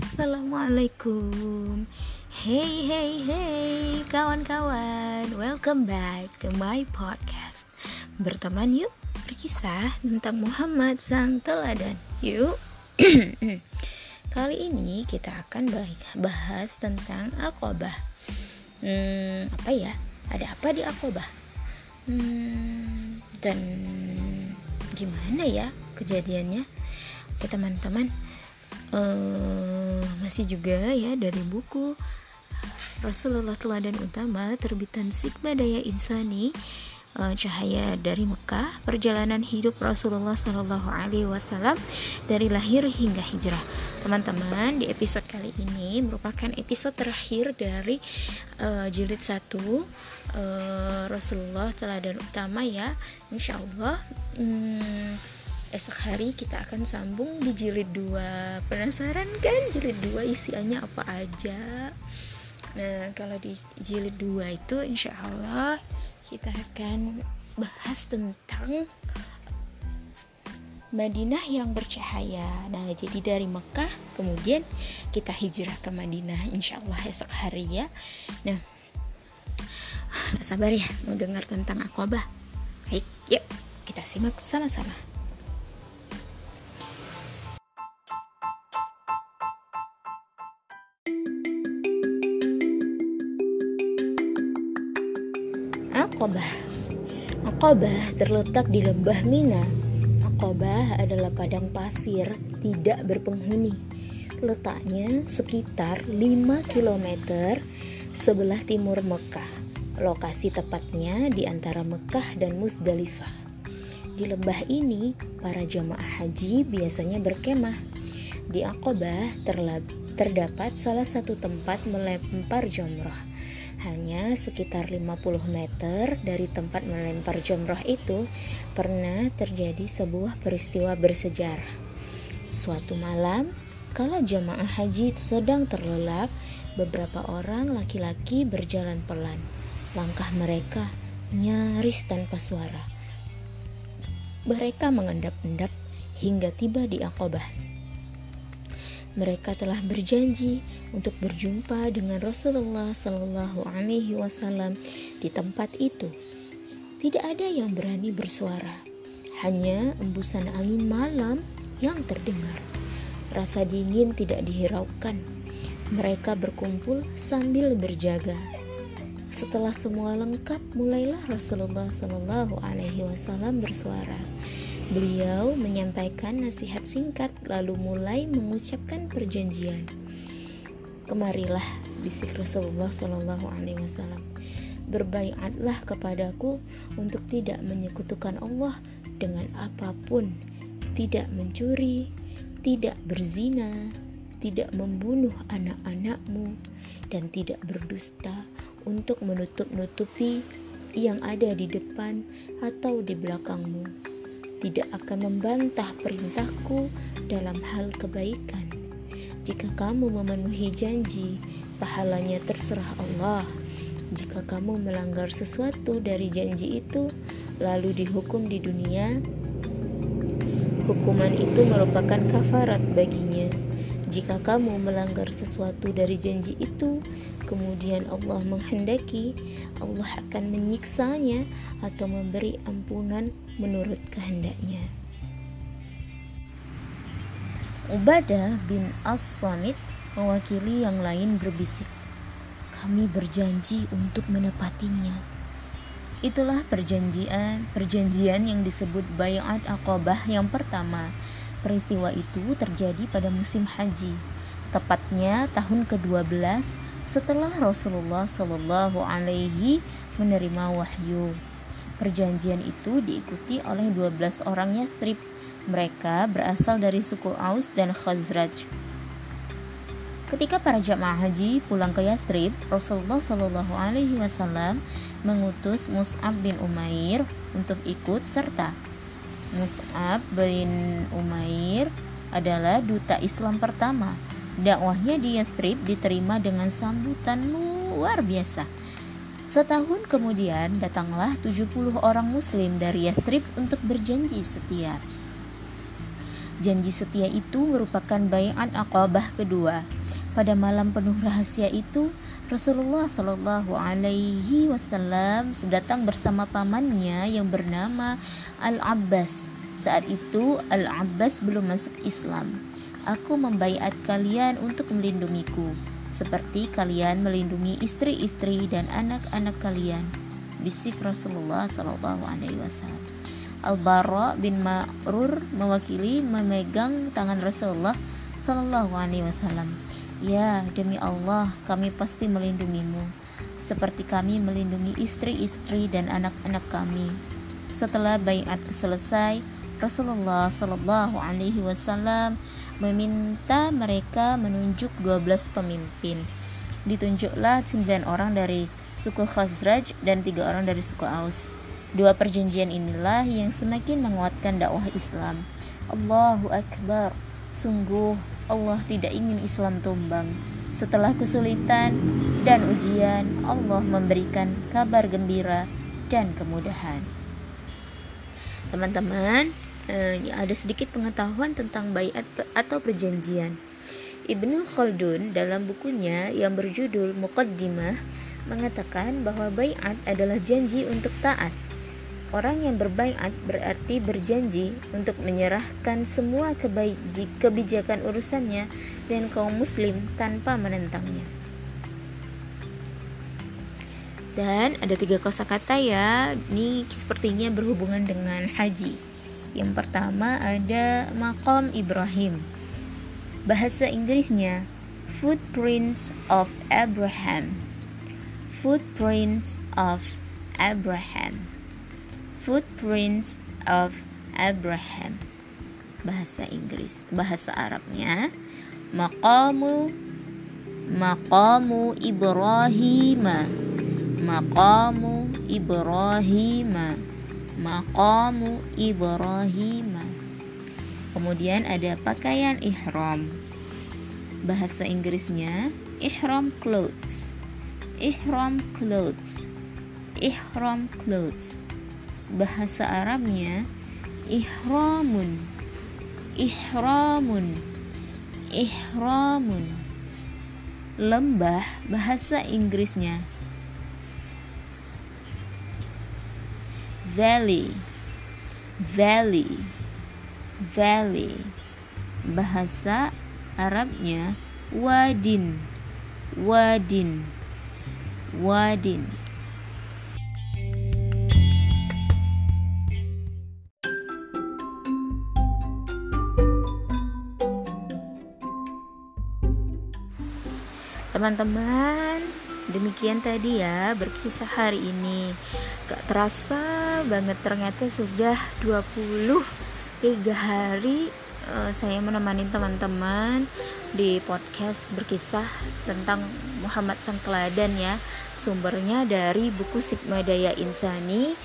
Assalamualaikum. Hey hey hey kawan-kawan. Welcome back to my podcast. Berteman yuk berkisah tentang Muhammad sang teladan. Yuk. Kali ini kita akan bahas tentang akobah hmm, Apa ya? Ada apa di akobah? Hmm, dan gimana ya kejadiannya? Oke teman-teman uh, masih juga ya dari buku Rasulullah Teladan Utama terbitan Sigma Daya Insani uh, Cahaya dari Mekah Perjalanan hidup Rasulullah Shallallahu Alaihi Wasallam dari lahir hingga hijrah. Teman-teman di episode kali ini merupakan episode terakhir dari uh, jilid satu uh, Rasulullah Teladan Utama ya. Insya Allah hmm, esok hari kita akan sambung di jilid 2 penasaran kan jilid 2 isiannya apa aja? Nah kalau di jilid 2 itu insya Allah kita akan bahas tentang Madinah yang bercahaya. Nah jadi dari Mekah kemudian kita hijrah ke Madinah insya Allah esok hari ya. Nah sabar ya mau dengar tentang akobah baik yuk kita simak sama-sama Aqabah. Aqabah terletak di lembah Mina. Aqabah adalah padang pasir tidak berpenghuni. Letaknya sekitar 5 km sebelah timur Mekah. Lokasi tepatnya di antara Mekah dan Musdalifah Di lembah ini, para jamaah haji biasanya berkemah. Di Aqabah terdapat salah satu tempat melempar jomrah hanya sekitar 50 meter dari tempat melempar jomroh itu pernah terjadi sebuah peristiwa bersejarah. Suatu malam, kala jamaah haji sedang terlelap, beberapa orang laki-laki berjalan pelan. Langkah mereka nyaris tanpa suara. Mereka mengendap-endap hingga tiba di Aqabah mereka telah berjanji untuk berjumpa dengan Rasulullah Shallallahu Alaihi Wasallam di tempat itu. Tidak ada yang berani bersuara, hanya embusan angin malam yang terdengar. Rasa dingin tidak dihiraukan. Mereka berkumpul sambil berjaga. Setelah semua lengkap, mulailah Rasulullah Shallallahu Alaihi Wasallam bersuara. Beliau menyampaikan nasihat singkat lalu mulai mengucapkan perjanjian. Kemarilah, bisik Rasulullah Shallallahu Alaihi Wasallam. Berbaiatlah kepadaku untuk tidak menyekutukan Allah dengan apa pun, tidak mencuri, tidak berzina, tidak membunuh anak-anakmu, dan tidak berdusta untuk menutup-nutupi yang ada di depan atau di belakangmu tidak akan membantah perintahku dalam hal kebaikan. Jika kamu memenuhi janji, pahalanya terserah Allah. Jika kamu melanggar sesuatu dari janji itu, lalu dihukum di dunia, hukuman itu merupakan kafarat baginya. Jika kamu melanggar sesuatu dari janji itu, kemudian Allah menghendaki, Allah akan menyiksanya atau memberi ampunan menurut kehendaknya. Ubadah bin As-Samit mewakili yang lain berbisik, kami berjanji untuk menepatinya. Itulah perjanjian perjanjian yang disebut Bayat Aqabah yang pertama. Peristiwa itu terjadi pada musim haji, tepatnya tahun ke-12 setelah Rasulullah Shallallahu Alaihi menerima wahyu. Perjanjian itu diikuti oleh 12 orang Yathrib. Mereka berasal dari suku Aus dan Khazraj. Ketika para jamaah haji pulang ke Yathrib, Rasulullah Shallallahu Alaihi Wasallam mengutus Mus'ab bin Umair untuk ikut serta. Mus'ab bin Umair adalah duta Islam pertama Dakwahnya di Yathrib diterima dengan sambutan luar biasa. Setahun kemudian datanglah 70 orang muslim dari Yathrib untuk berjanji setia. Janji setia itu merupakan bayat akobah kedua. Pada malam penuh rahasia itu, Rasulullah Shallallahu Alaihi Wasallam datang bersama pamannya yang bernama Al Abbas. Saat itu Al Abbas belum masuk Islam. Aku membaiat kalian untuk melindungiku, seperti kalian melindungi istri-istri dan anak-anak kalian. Bisik Rasulullah Shallallahu Alaihi Wasallam. Al-Bara bin Ma'rur mewakili memegang tangan Rasulullah Shallallahu Alaihi Wasallam Ya, demi Allah, kami pasti melindungimu, seperti kami melindungi istri-istri dan anak-anak kami. Setelah bayat selesai, Rasulullah Shallallahu Alaihi Wasallam meminta mereka menunjuk 12 pemimpin. Ditunjuklah 9 orang dari suku Khazraj dan tiga orang dari suku Aus. Dua perjanjian inilah yang semakin menguatkan dakwah Islam. Allahu Akbar. Sungguh Allah tidak ingin Islam tumbang. Setelah kesulitan dan ujian, Allah memberikan kabar gembira dan kemudahan. Teman-teman, eh, ada sedikit pengetahuan tentang bayat atau perjanjian. Ibnu Khaldun dalam bukunya yang berjudul Muqaddimah mengatakan bahwa bayat adalah janji untuk taat Orang yang berbaiat berarti berjanji untuk menyerahkan semua kebijakan urusannya dan kaum muslim tanpa menentangnya. Dan ada tiga kosakata ya, ini sepertinya berhubungan dengan haji. Yang pertama ada makom Ibrahim. Bahasa Inggrisnya Footprints of Abraham. Footprints of Abraham. Footprints of Abraham bahasa Inggris bahasa Arabnya maqamu maqamu Ibrahim maqamu Ibrahim maqamu Ibrahim kemudian ada pakaian ihram. Bahasa Inggrisnya ihram clothes. Ihram clothes. Ihram clothes. Bahasa Arabnya ihramun. Ihramun. Ihramun. Lembah bahasa Inggrisnya valley. Valley. Valley. Bahasa Arabnya wadin. Wadin. Wadin. Teman-teman, demikian tadi ya berkisah hari ini. Gak terasa banget ternyata sudah 23 hari uh, saya menemani teman-teman di podcast berkisah tentang Muhammad Sang Teladan ya. Sumbernya dari buku Sigma Daya Insani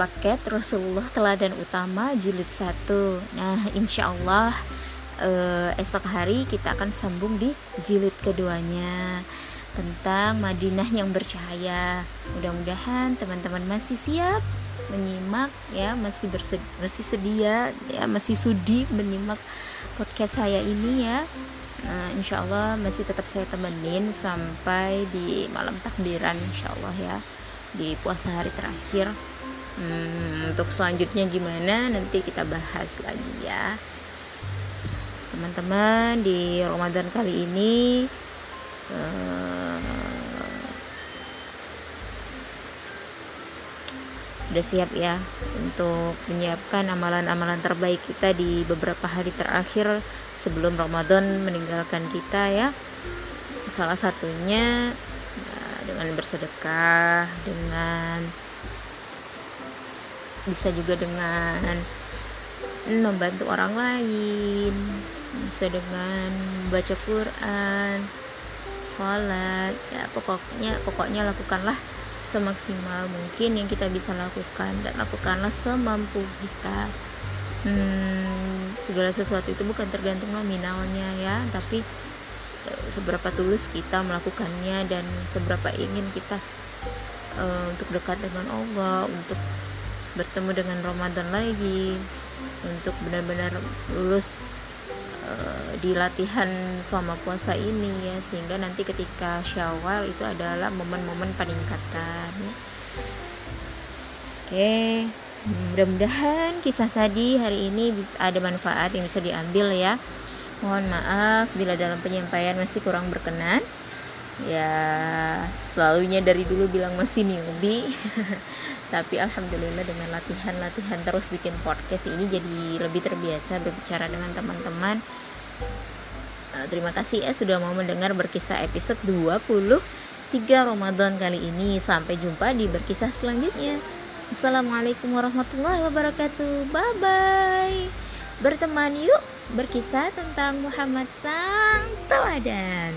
paket Rasulullah Teladan Utama jilid 1. Nah, insya Allah uh, esok hari kita akan sambung di jilid keduanya tentang Madinah yang bercahaya. Mudah-mudahan teman-teman masih siap menyimak ya, masih bersed masih sedia ya, masih sudi menyimak podcast saya ini ya. Nah, insya Allah masih tetap saya temenin sampai di malam takbiran insya Allah ya di puasa hari terakhir. Hmm, untuk selanjutnya gimana nanti kita bahas lagi ya teman-teman di Ramadan kali ini uh, sudah siap ya untuk menyiapkan amalan-amalan terbaik kita di beberapa hari terakhir sebelum Ramadan meninggalkan kita ya. Salah satunya uh, dengan bersedekah dengan bisa juga dengan membantu orang lain bisa dengan baca Quran sholat. Ya pokoknya pokoknya lakukanlah semaksimal mungkin yang kita bisa lakukan dan lakukanlah semampu kita. Hmm, segala sesuatu itu bukan tergantung nominalnya ya tapi e, seberapa tulus kita melakukannya dan seberapa ingin kita uh, untuk dekat dengan Allah untuk bertemu dengan Ramadan lagi untuk benar-benar lulus di latihan selama puasa ini ya sehingga nanti ketika Syawal itu adalah momen-momen peningkatan. Oke, mudah-mudahan kisah tadi hari ini ada manfaat yang bisa diambil ya. Mohon maaf bila dalam penyampaian masih kurang berkenan. Ya, selalunya dari dulu bilang masih newbie. Tapi alhamdulillah dengan latihan-latihan terus bikin podcast ini jadi lebih terbiasa berbicara dengan teman-teman. Uh, terima kasih ya sudah mau mendengar berkisah episode 23 Ramadan kali ini. Sampai jumpa di berkisah selanjutnya. Assalamualaikum warahmatullahi wabarakatuh. Bye bye. Berteman yuk berkisah tentang Muhammad sang teladan.